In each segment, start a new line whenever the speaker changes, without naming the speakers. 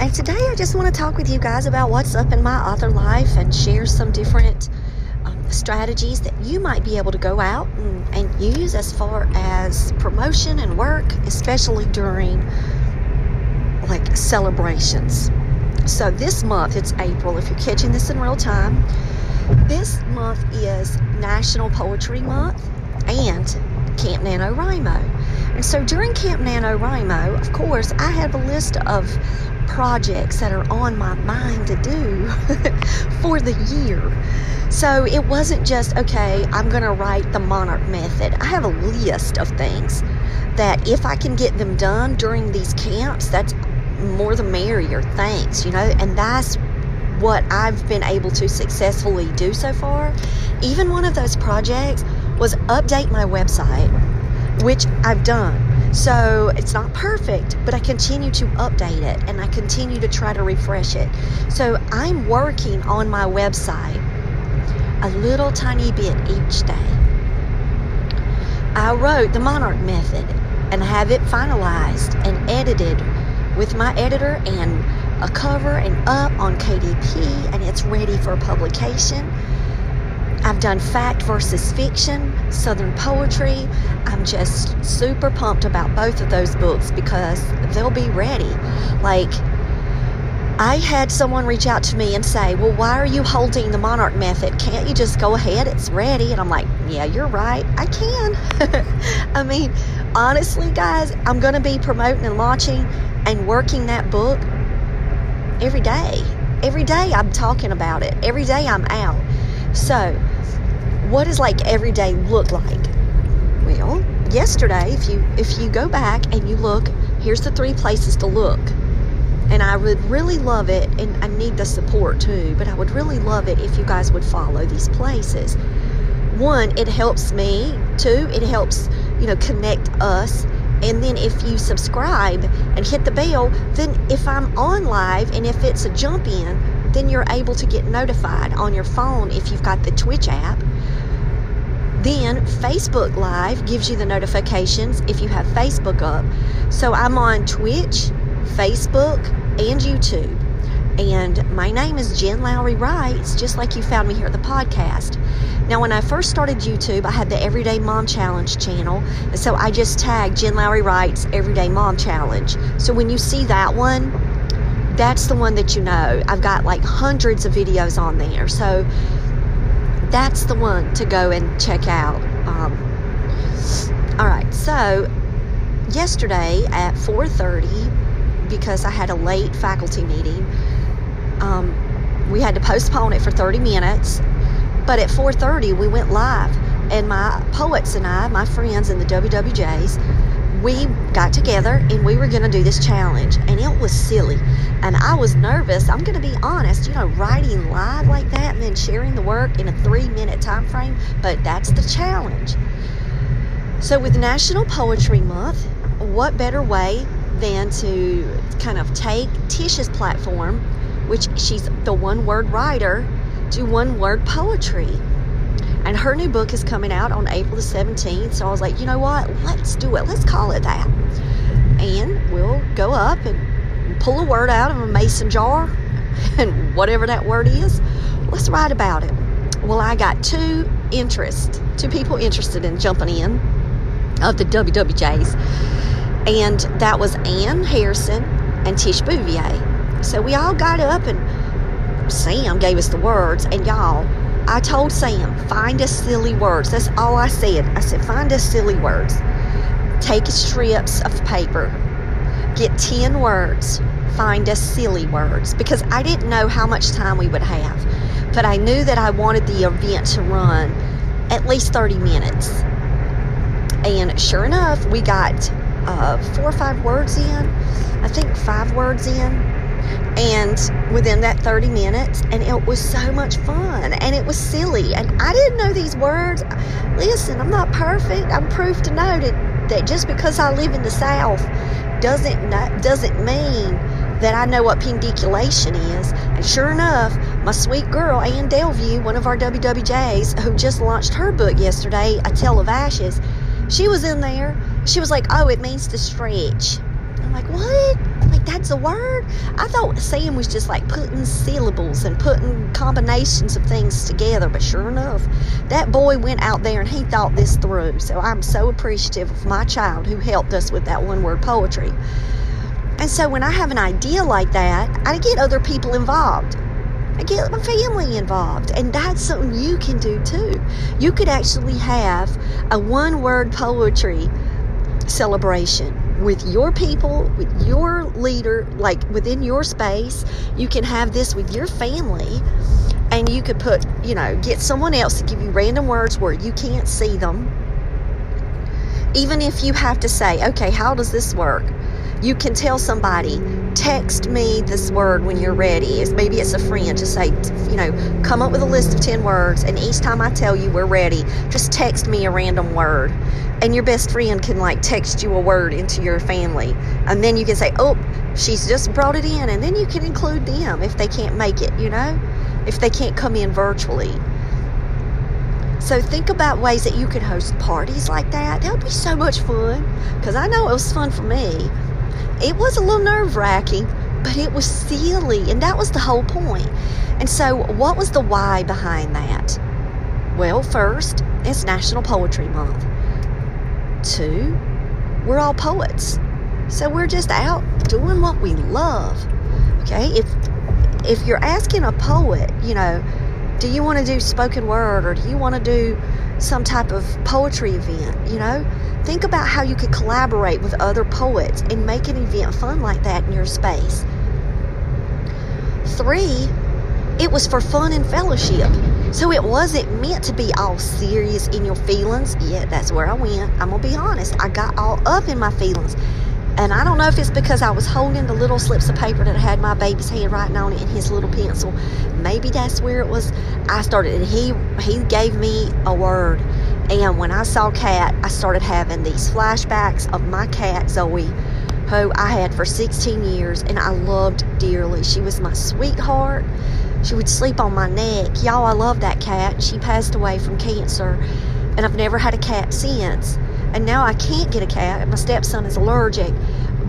and today I just want to talk with you guys about what's up in my author life and share some different um, strategies that you might be able to go out and, and use as far as promotion and work, especially during like celebrations. So, this month, it's April, if you're catching this in real time, this month is National Poetry Month and Camp NaNoWriMo. And so during Camp NaNoWriMo, of course, I have a list of projects that are on my mind to do for the year. So it wasn't just, okay, I'm going to write the Monarch Method. I have a list of things that if I can get them done during these camps, that's more the merrier. Thanks, you know, and that's what I've been able to successfully do so far. Even one of those projects was update my website which I've done. So it's not perfect, but I continue to update it and I continue to try to refresh it. So I'm working on my website a little tiny bit each day. I wrote the Monarch Method and have it finalized and edited with my editor and a cover and up on KDP and it's ready for publication. I've done fact versus fiction, Southern poetry. I'm just super pumped about both of those books because they'll be ready. Like, I had someone reach out to me and say, Well, why are you holding the Monarch Method? Can't you just go ahead? It's ready. And I'm like, Yeah, you're right. I can. I mean, honestly, guys, I'm going to be promoting and launching and working that book every day. Every day I'm talking about it. Every day I'm out. So, what does like every day look like? Well, yesterday, if you if you go back and you look, here's the three places to look. And I would really love it, and I need the support too, but I would really love it if you guys would follow these places. One, it helps me. Two, it helps, you know, connect us. And then if you subscribe and hit the bell, then if I'm on live and if it's a jump in, then you're able to get notified on your phone if you've got the Twitch app. Then Facebook Live gives you the notifications if you have Facebook up. So I'm on Twitch, Facebook, and YouTube. And my name is Jen Lowry Writes, just like you found me here at the podcast. Now, when I first started YouTube, I had the Everyday Mom Challenge channel. So I just tagged Jen Lowry Writes Everyday Mom Challenge. So when you see that one, that's the one that you know. I've got like hundreds of videos on there. So that's the one to go and check out. Um, all right, so yesterday at 4:30, because I had a late faculty meeting, um, we had to postpone it for 30 minutes. But at 4:30, we went live, and my poets and I, my friends in the WWJs, we got together and we were going to do this challenge and it was silly. And i was nervous i'm going to be honest you know writing live like that and then sharing the work in a three minute time frame but that's the challenge. So with national poetry month what better way than to kind of take tish's platform which she's the one word writer to one word poetry and her new book is coming out on April the 17th. So I was like, you know what? Let's do it. Let's call it that. And we'll go up and pull a word out of a mason jar and whatever that word is, let's write about it. Well, I got two interest, two people interested in jumping in of the WWJs, and that was Ann Harrison and Tish Bouvier. So we all got up and Sam gave us the words, and y'all, I told Sam, find us silly words. That's all I said. I said, find us silly words. Take strips of paper, get 10 words, find us silly words because I didn't know how much time we would have. But I knew that I wanted the event to run at least 30 minutes. And sure enough, we got uh, four or five words in. I think five words in. And within that 30 minutes, and it was so much fun and it was silly. And I didn't know these words. Listen, I'm not perfect. I'm proof to know that, that just because I live in the South doesn't doesn't mean that I know what pendiculation is. And sure enough, my sweet girl, Ann Delview, one of our WWJs, who just launched her book yesterday, A Tale of Ashes, she was in there. She was like, oh, it means to stretch. I'm like, what? Like, that's a word? I thought Sam was just like putting syllables and putting combinations of things together, but sure enough, that boy went out there and he thought this through. So I'm so appreciative of my child who helped us with that one word poetry. And so when I have an idea like that, I get other people involved. I get my family involved. And that's something you can do too. You could actually have a one word poetry celebration with your people, with your leader, like within your space. You can have this with your family. And you could put, you know, get someone else to give you random words where you can't see them. Even if you have to say, okay, how does this work? you can tell somebody, text me this word when you're ready. It's, maybe it's a friend. Just say, you know, come up with a list of 10 words, and each time I tell you we're ready, just text me a random word. And your best friend can like text you a word into your family. And then you can say, oh, she's just brought it in. And then you can include them if they can't make it, you know, if they can't come in virtually. So think about ways that you could host parties like that. That would be so much fun because I know it was fun for me. It was a little nerve wracking, but it was silly, and that was the whole point. And so, what was the why behind that? Well, first, it's National Poetry Month. Two, we're all poets. So we're just out doing what we love. Okay? If if you're asking a poet, you know, do you want to do spoken word or do you want to do some type of poetry event, you know? Think about how you could collaborate with other poets and make an event fun like that in your space. Three, it was for fun and fellowship. So it wasn't meant to be all serious in your feelings. Yeah, that's where I went. I'm going to be honest. I got all up in my feelings. And I don't know if it's because I was holding the little slips of paper that had my baby's handwriting on it and his little pencil. Maybe that's where it was. I started, and he he gave me a word. And when I saw Cat, I started having these flashbacks of my cat Zoe, who I had for 16 years, and I loved dearly. She was my sweetheart. She would sleep on my neck. Y'all, I love that cat. She passed away from cancer, and I've never had a cat since and now I can't get a cat. My stepson is allergic,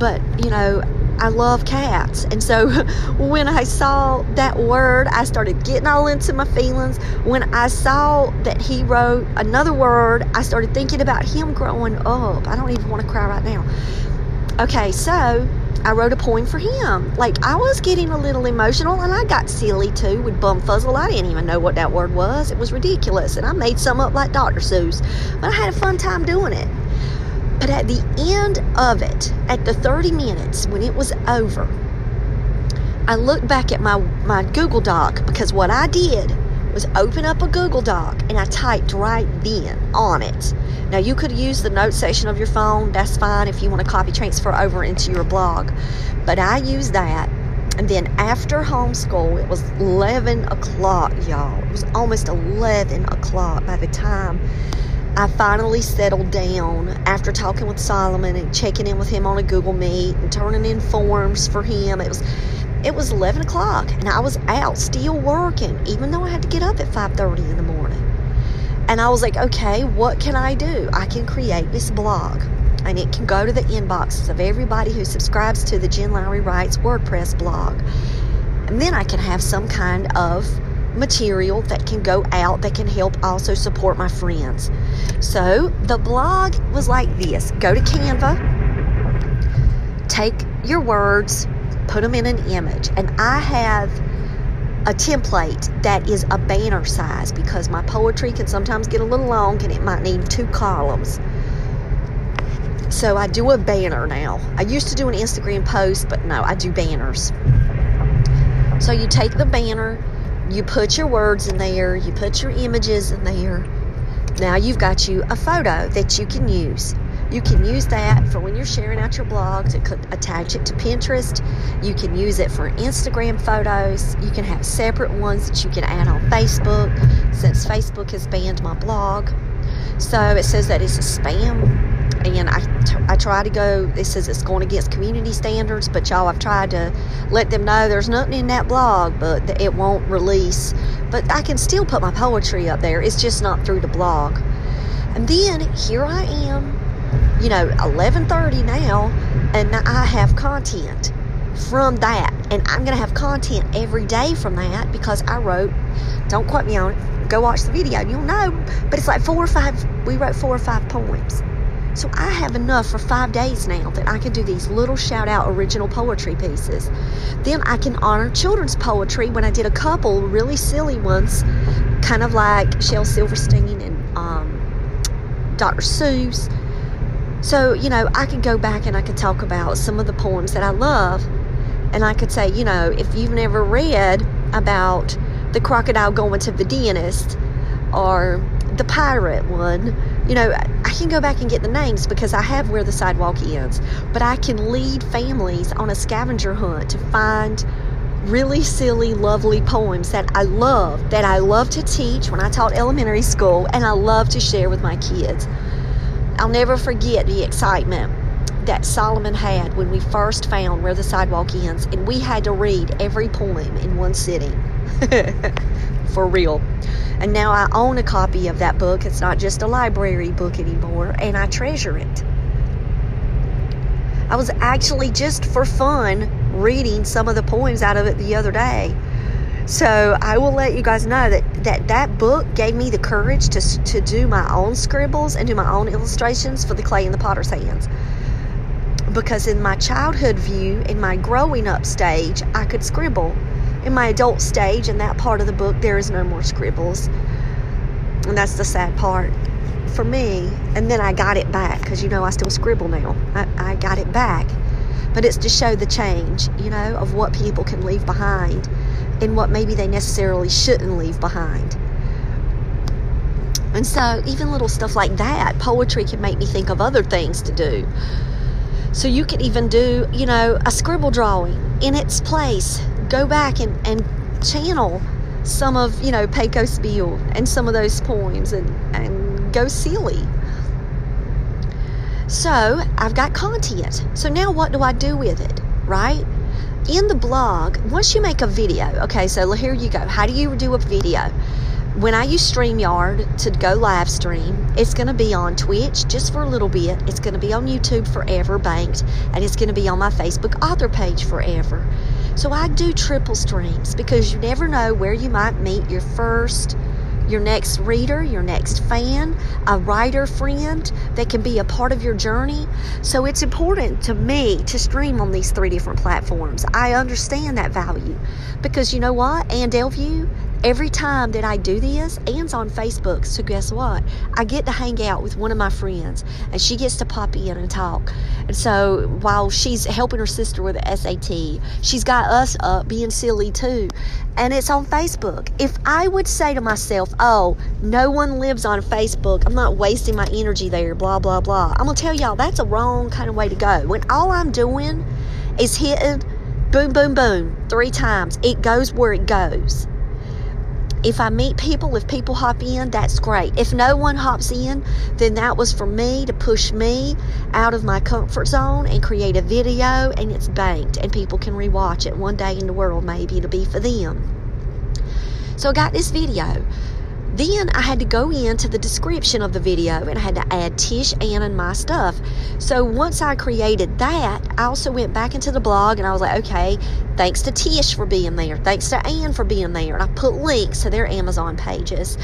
but you know, I love cats. And so when I saw that word, I started getting all into my feelings. When I saw that he wrote another word, I started thinking about him growing up. I don't even want to cry right now. Okay, so I wrote a poem for him. Like I was getting a little emotional and I got silly too with bumfuzzle. I didn't even know what that word was. It was ridiculous. And I made some up like Dr. Seuss. But I had a fun time doing it. But at the end of it, at the 30 minutes when it was over, I looked back at my, my Google Doc because what I did was open up a Google Doc and I typed right then on it. Now you could use the note section of your phone, that's fine if you want to copy transfer over into your blog. But I used that and then after homeschool, it was 11 o'clock, y'all. It was almost 11 o'clock by the time I finally settled down after talking with Solomon and checking in with him on a Google Meet and turning in forms for him. It was it was 11 o'clock and I was out still working, even though I had to get up at 5:30 in the morning. And I was like, okay, what can I do? I can create this blog, and it can go to the inboxes of everybody who subscribes to the Jen Lowry Writes WordPress blog, and then I can have some kind of material that can go out that can help also support my friends. So the blog was like this go to Canva, take your words, put them in an image, and I have a template that is a banner size because my poetry can sometimes get a little long and it might need two columns. So I do a banner now. I used to do an Instagram post, but no, I do banners. So you take the banner, you put your words in there, you put your images in there. Now you've got you a photo that you can use. You can use that for when you're sharing out your blog to attach it to Pinterest. You can use it for Instagram photos. You can have separate ones that you can add on Facebook since Facebook has banned my blog. So it says that it's a spam and I, t- I try to go it says it's going against community standards but y'all i've tried to let them know there's nothing in that blog but it won't release. But i can still put my poetry up there. It's just not through the blog. And then here i am you know 11:30 now and I have content from that. And I'm going to have content every day from that because I wrote don't quote me on it go watch the video you'll know. But it's like four or five we wrote four or five poems so I have enough for five days now that I can do these little shout out original poetry pieces. Then I can honor children's poetry when I did a couple really silly ones, kind of like Shel Silverstein and um, Dr. Seuss so, you know, I could go back and I could talk about some of the poems that I love. And I could say, you know, if you've never read about the crocodile going to the dentist or the pirate one, you know, I can go back and get the names because I have where the sidewalk ends. But I can lead families on a scavenger hunt to find really silly, lovely poems that I love, that I love to teach when I taught elementary school, and I love to share with my kids. I'll never forget the excitement that Solomon had when we first found where the sidewalk ends, and we had to read every poem in one sitting. For real. And now I own a copy of that book. It's not just a library book anymore, and I treasure it. I was actually just for fun reading some of the poems out of it the other day. So I will let you guys know that that, that book gave me the courage to, to do my own scribbles and do my own illustrations for the clay in the potter's hands. Because in my childhood view, in my growing up stage, I could scribble. In my adult stage, in that part of the book, there is no more scribbles. And that's the sad part for me. And then I got it back because, you know, I still scribble now. I, I got it back. But it's to show the change, you know, of what people can leave behind and what maybe they necessarily shouldn't leave behind. And so, even little stuff like that, poetry can make me think of other things to do. So, you can even do, you know, a scribble drawing in its place. Go back and, and channel some of, you know, Pecos Bill and some of those poems and, and go silly. So, I've got content. So, now what do I do with it, right? in the blog, once you make a video, okay, so here you go. How do you do a video? When I use StreamYard to go live stream, it's going to be on Twitch just for a little bit. It's going to be on YouTube forever, banked, and it's going to be on my Facebook author page forever. So I do triple streams because you never know where you might meet your first your next reader, your next fan, a writer friend that can be a part of your journey. So it's important to me to stream on these three different platforms. I understand that value because you know what? Ann Delview, every time that I do this, Ann's on Facebook. So guess what? I get to hang out with one of my friends and she gets to pop in and talk. And so while she's helping her sister with the SAT, she's got us up being silly too. And it's on Facebook. If I would say to myself, oh, no one lives on Facebook, I'm not wasting my energy there, blah, blah, blah. I'm going to tell y'all that's a wrong kind of way to go. When all I'm doing is hitting boom, boom, boom three times, it goes where it goes. If I meet people, if people hop in, that's great. If no one hops in, then that was for me to push me out of my comfort zone and create a video, and it's banked, and people can rewatch it one day in the world. Maybe it'll be for them. So I got this video. Then I had to go into the description of the video and I had to add Tish, Ann, and my stuff. So once I created that, I also went back into the blog and I was like, okay, thanks to Tish for being there, thanks to Ann for being there. And I put links to their Amazon pages.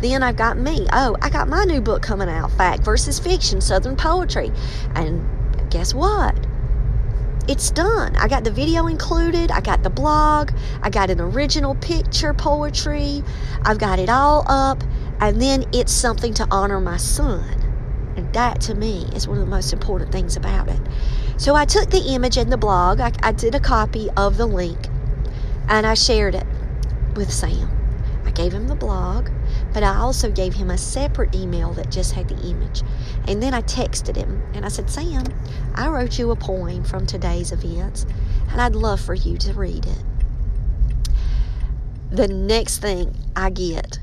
Then I've got me. Oh, I got my new book coming out Fact versus Fiction, Southern Poetry. And guess what? It's done. I got the video included, I got the blog, I got an original picture poetry, I've got it all up, and then it's something to honor my son. And that to me is one of the most important things about it. So I took the image in the blog, I, I did a copy of the link, and I shared it with Sam. I gave him the blog, but I also gave him a separate email that just had the image. And then I texted him and I said, Sam, I wrote you a poem from today's events, and I'd love for you to read it. The next thing I get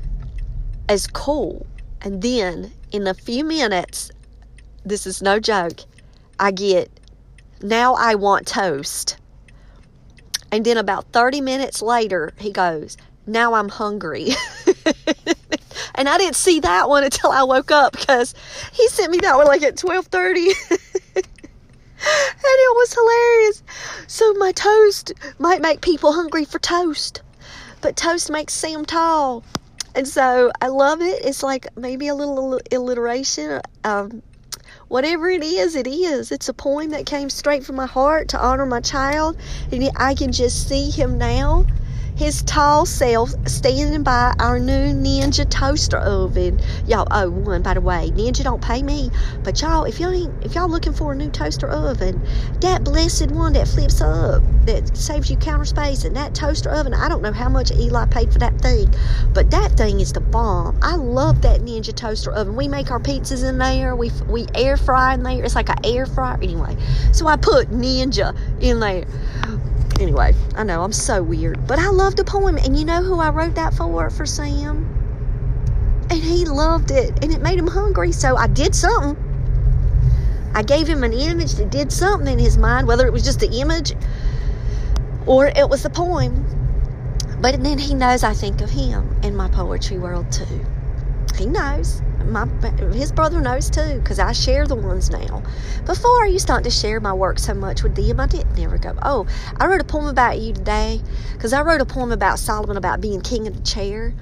is cool. And then in a few minutes, this is no joke, I get, now I want toast. And then about 30 minutes later, he goes, now I'm hungry. and I didn't see that one until I woke up because he sent me that one like at 12:30. and it was hilarious. So my toast might make people hungry for toast, but toast makes Sam tall. And so I love it. It's like maybe a little alliteration. Um, whatever it is, it is. It's a poem that came straight from my heart to honor my child. And I can just see him now his tall self standing by our new Ninja toaster oven. Y'all, oh, one by the way, Ninja don't pay me, but y'all, if y'all ain't, if y'all looking for a new toaster oven, that blessed one that flips up, that saves you counter space, and that toaster oven, I don't know how much Eli paid for that thing, but that thing is the bomb. I love that Ninja toaster oven. We make our pizzas in there. We we air fry in there. It's like an air fryer anyway. So I put Ninja in there. Anyway, I know I'm so weird, but I loved the poem, and you know who I wrote that for? For Sam. And he loved it, and it made him hungry, so I did something. I gave him an image that did something in his mind, whether it was just the image or it was the poem. But then he knows I think of him in my poetry world too. He knows my his brother knows too because I share the ones now. Before I used not to share my work so much with them, I didn't never go. Oh, I wrote a poem about you today because I wrote a poem about Solomon about being king of the chair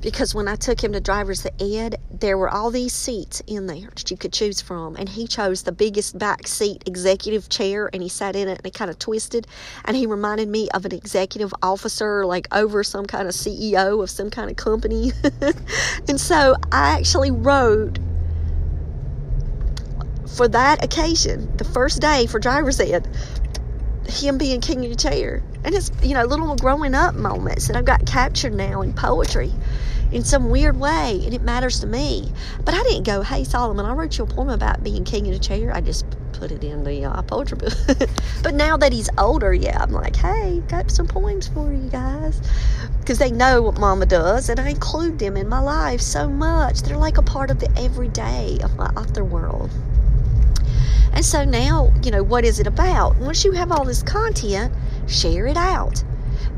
because when I took him to driver's ed, there were all these seats in there that you could choose from, and he chose the biggest back seat executive chair, and he sat in it, and it kind of twisted, and he reminded me of an executive officer, like over some kind of CEO of some kind of company, and so I actually wrote for that occasion, the first day for driver's ed, him being king of the chair. And it's, you know, little growing up moments that I've got captured now in poetry in some weird way, and it matters to me. But I didn't go, hey, Solomon, I wrote you a poem about being king of the chair. I just put it in the uh, poetry book. but now that he's older, yeah, I'm like, hey, got some poems for you guys. Because they know what mama does, and I include them in my life so much. They're like a part of the everyday of my author world. And so now, you know, what is it about? Once you have all this content, share it out.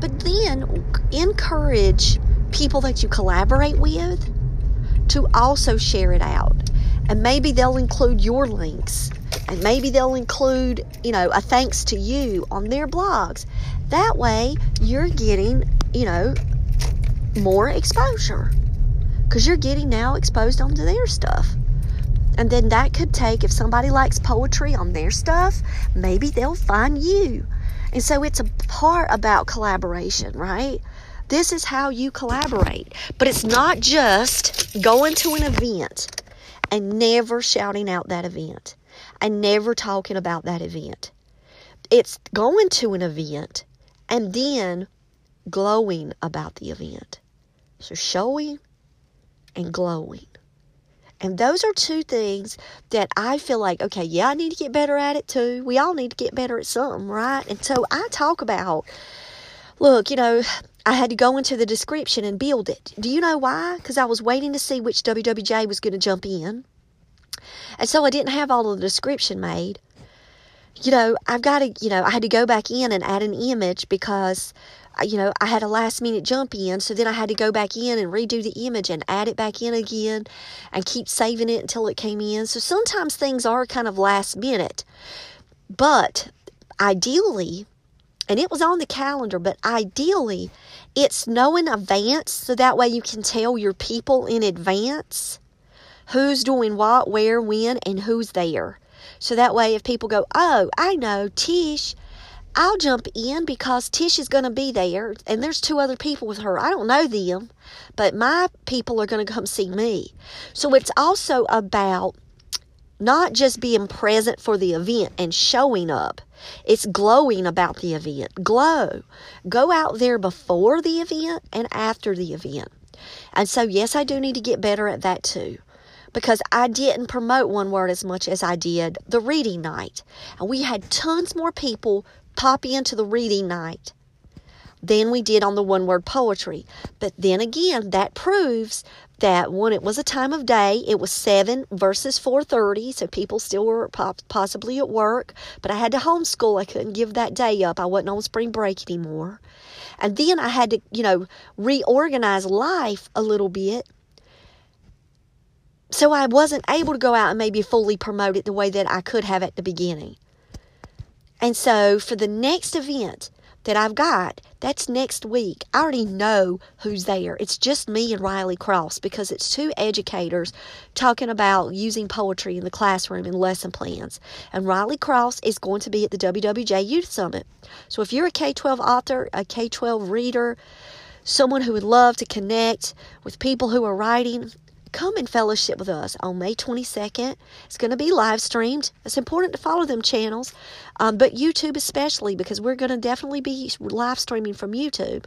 But then encourage people that you collaborate with to also share it out. And maybe they'll include your links. And maybe they'll include, you know, a thanks to you on their blogs. That way, you're getting, you know, more exposure. Because you're getting now exposed onto their stuff. And then that could take, if somebody likes poetry on their stuff, maybe they'll find you. And so it's a part about collaboration, right? This is how you collaborate. But it's not just going to an event and never shouting out that event and never talking about that event. It's going to an event and then glowing about the event. So showing and glowing. And those are two things that I feel like, okay, yeah, I need to get better at it too. We all need to get better at something, right? And so I talk about, look, you know, I had to go into the description and build it. Do you know why? Because I was waiting to see which WWJ was going to jump in. And so I didn't have all of the description made. you know, I've got to, you know, I had to go back in and add an image because, you know, I had a last minute jump in. So then I had to go back in and redo the image and add it back in again and keep saving it until it came in. So sometimes things are kind of last minute. But ideally, and it was on the calendar, but ideally, it's knowing advance so that way you can tell your people in advance who's doing what, where, when, and who's there. So that way, if people go, oh, I know Tish, I'll jump in because Tish is going to be there and there's two other people with her. I don't know them, but my people are going to come see me. So it's also about not just being present for the event and showing up. It's glowing about the event. Glow. Go out there before the event and after the event. And so, yes, I do need to get better at that too because I didn't promote one word as much as I did the reading night. And we had tons more people pop into the reading night than we did on the one word poetry. But then again, that proves that when it was a time of day, it was 7 versus 4:30, so people still were possibly at work, but I had to homeschool. I couldn't give that day up. I wasn't on spring break anymore. And then I had to, you know, reorganize life a little bit so I wasn't able to go out and maybe fully promote it the way that I could have at the beginning. And so for the next event that I've got, that's next week. I already know who's there. It's just me and Riley Cross because it's two educators talking about using poetry in the classroom and lesson plans. And Riley Cross is going to be at the WWJ Youth Summit. So if you're a K 12 author, a K 12 reader, someone who would love to connect with people who are writing, come and fellowship with us on May 22nd. It's going to be live streamed. It's important to follow them channels, um, but YouTube especially because we're going to definitely be live streaming from YouTube.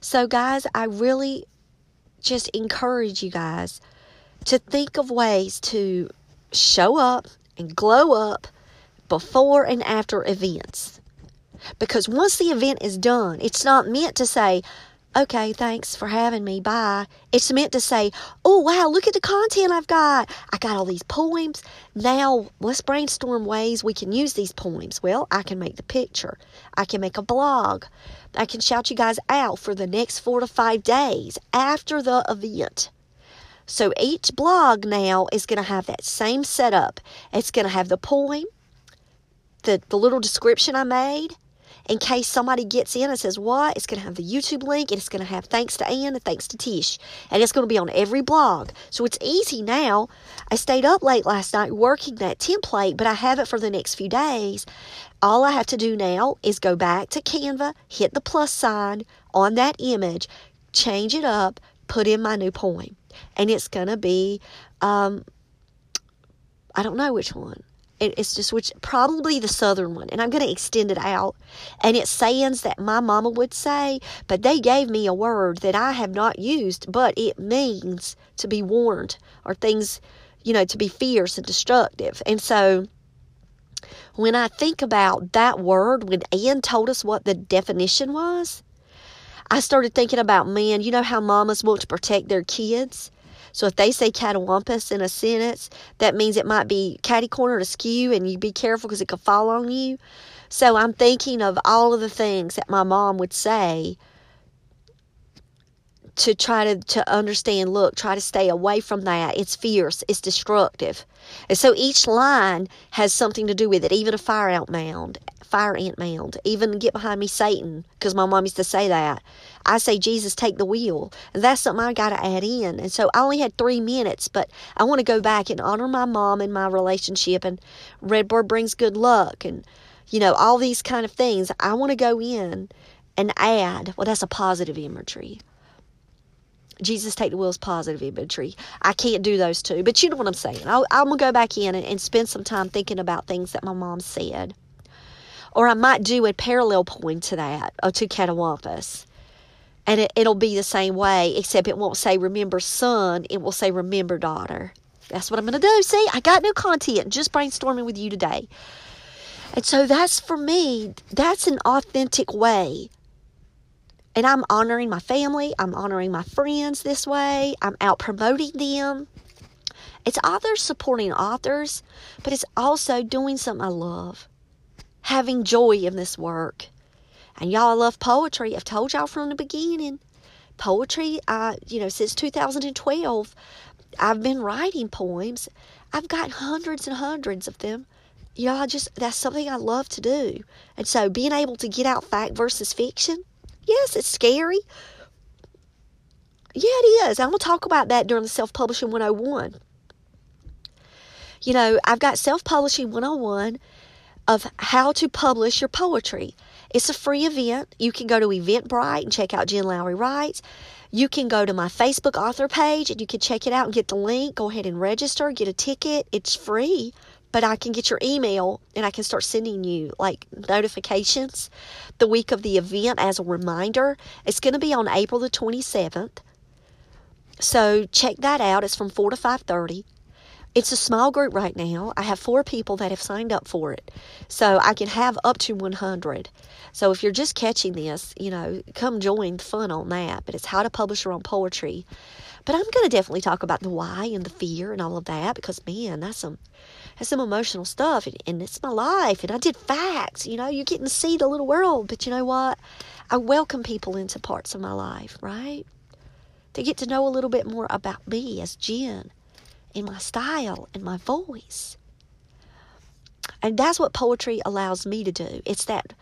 So, guys, I really just encourage you guys to think of ways to show up and glow up before and after events. Because once the event is done, it's not meant to say, okay, thanks for having me. Bye. It's meant to say, oh, wow, look at the content I've got. I got all these poems. Now let's brainstorm ways we can use these poems. Well, I can make the picture, I can make a blog, I can shout you guys out for the next four to five days after the event. So each blog now is going to have that same setup. It's going to have the poem, the, the little description I made, in case somebody gets in and says, What? It's going to have the YouTube link and it's going to have thanks to Ann and thanks to Tish. And it's going to be on every blog. So it's easy now. I stayed up late last night working that template, but I have it for the next few days. All I have to do now is go back to Canva, hit the plus sign on that image, change it up, put in my new poem. And it's going to be, um, I don't know which one it's just which probably the southern one and i'm going to extend it out and it's sayings that my mama would say but they gave me a word that i have not used but it means to be warned or things you know to be fierce and destructive and so when i think about that word when ann told us what the definition was i started thinking about men you know how mamas want to protect their kids so if they say catawampus in a sentence, that means it might be catty cornered askew and you be careful because it could fall on you. So I'm thinking of all of the things that my mom would say to try to, to understand look try to stay away from that. It's fierce. It's destructive. And so each line has something to do with it. Even a fire ant mound fire ant mound. Even get behind me satan because my mom used to say that i say jesus take the wheel and that's something i got to add in and so i only had three minutes but i want to go back and honor my mom and my relationship and redbird brings good luck and you know all these kind of things i want to go in and add well that's a positive imagery Jesus take the wheels positive imagery. I can't do those two, but you know what I'm saying. i am to go back in and, and, spend some time thinking about things that my mom said. Or I might do a parallel point to that, or to catawampus. And it, it'll be the same way, except it won't say remember son, it will say remember daughter. That's what I'm going to do. See, I got new content just brainstorming with you today. And so that's for me, that's an authentic way and I'm honoring my family, I'm honoring my friends this way, I'm out promoting them. It's authors supporting authors, but it's also doing something I love, having joy in this work. And y'all, I love poetry. I've told y'all from the beginning. Poetry, uh, you know, since 2012, I've been writing poems. I've got hundreds and hundreds of them. Y'all, I just, that's something I love to do. And so being able to get out fact versus fiction, yes, it's scary. Yeah, it is. I'm going to talk about that during the Self Publishing 101 you know, I've got Self Publishing 101 of how to publish your poetry. It's a free event. You can go to Eventbrite and check out Jen Lowry Writes. You can go to my Facebook author page and you can check it out and get the link. Go ahead and register, get a ticket. It's free, but I can get your email and I can start sending you like notifications the week of the event as a reminder. It's going to be on April the 27th. So check that out. It's from 4 to 5:30. It's a small group right now. I have four people that have signed up for it. So I can have up to 100. So if you're just catching this, you know, come join the fun on that. But it's how to publish your own poetry. But I'm going to definitely talk about the why and the fear and all of that because, man, that's some that's some emotional stuff and, and it's my life and I did facts. You know, you're getting to see the little world. But you know what? I welcome people into parts of my life, right? To get to know a little bit more about me as Jen in my style and my voice. And that's what poetry allows me to do. It's that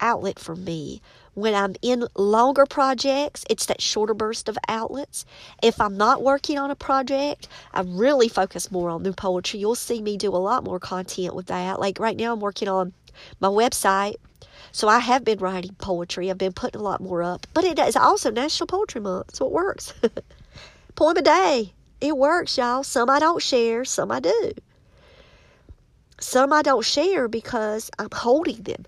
outlet for me. When I'm in longer projects, it's that shorter burst of outlets. If I'm not working on a project, I really focus more on the poetry. You'll see me do a lot more content with that. Like right now, I'm working on my website. So I have been writing poetry. I've been putting a lot more up. But it is also National Poetry Month, so it works. Poem a day. It works, y'all. Some I don't share, some I do. Some I don't share because I'm holding them.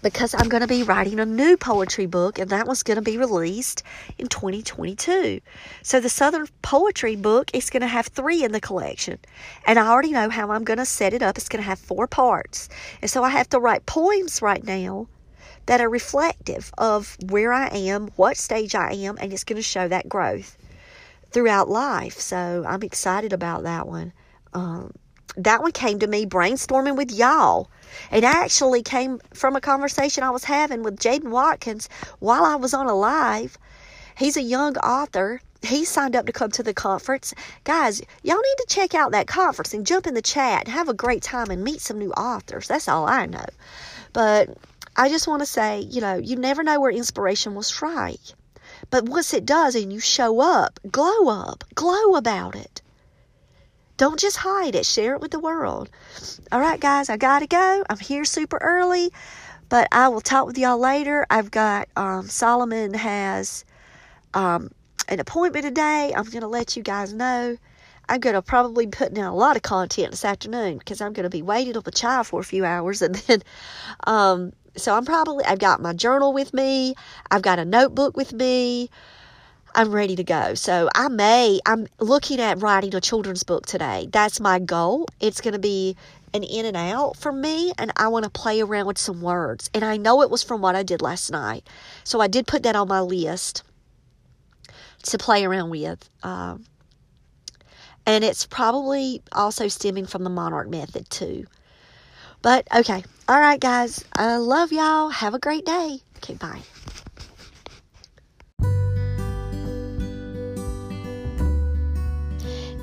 Because I'm going to be writing a new poetry book, and that one's going to be released in 2022. So, the Southern Poetry book is going to have three in the collection. And I already know how I'm going to set it up. It's going to have four parts. And so, I have to write poems right now that are reflective of where I am, what stage I am, and it's going to show that growth throughout life. So I'm excited about that one. Um, that one came to me brainstorming with y'all. It actually came from a conversation I was having with Jaden Watkins while I was on a live. He's a young author. He signed up to come to the conference. Guys, y'all need to check out that conference and jump in the chat and have a great time and meet some new authors. That's all I know. But I just want to say, you know, you never know where inspiration will strike. But once it does and you show up, glow up, glow about it. Don't just hide it, share it with the world. All right, guys, I got to go. I'm here super early, but I will talk with y'all later. I've got um, Solomon has um, an appointment today. I'm going to let you guys know. I'm going to probably be putting out a lot of content this afternoon because I'm going to be waiting on the child for a few hours and then um, so I'm probably, I've got my journal with me, I've got a notebook with me. I'm ready to go. So I may, I'm looking at writing a children's book today. That's my goal. It's going to be an in and out for me, and I want to play around with some words. And I know it was from what I did last night. So I did put that on my list to play around with. Um, and it's probably also stemming from the monarch method too. But okay. All right, guys. I love y'all. Have a great day. Okay, bye.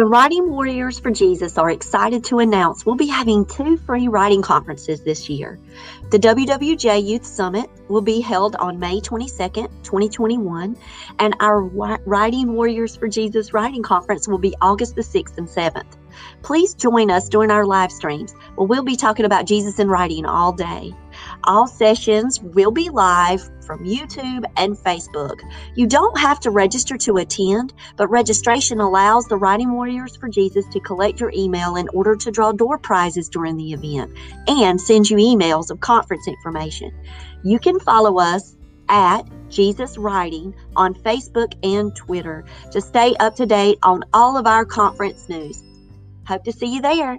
The Writing Warriors for Jesus are excited to announce we'll be having two free writing conferences this year. The WWJ Youth Summit will be held on May 22nd, 2021, and our Writing Warriors for Jesus writing conference will be August the 6th and 7th. Please join us during our live streams where we'll be talking about Jesus and writing all day. All sessions will be live from YouTube and Facebook. You don't have to register to attend, but registration allows the Writing Warriors for Jesus to collect your email in order to draw door prizes during the event and send you emails of conference information. You can follow us at Jesus Writing on Facebook and Twitter to stay up to date on all of our conference news. Hope to see you there.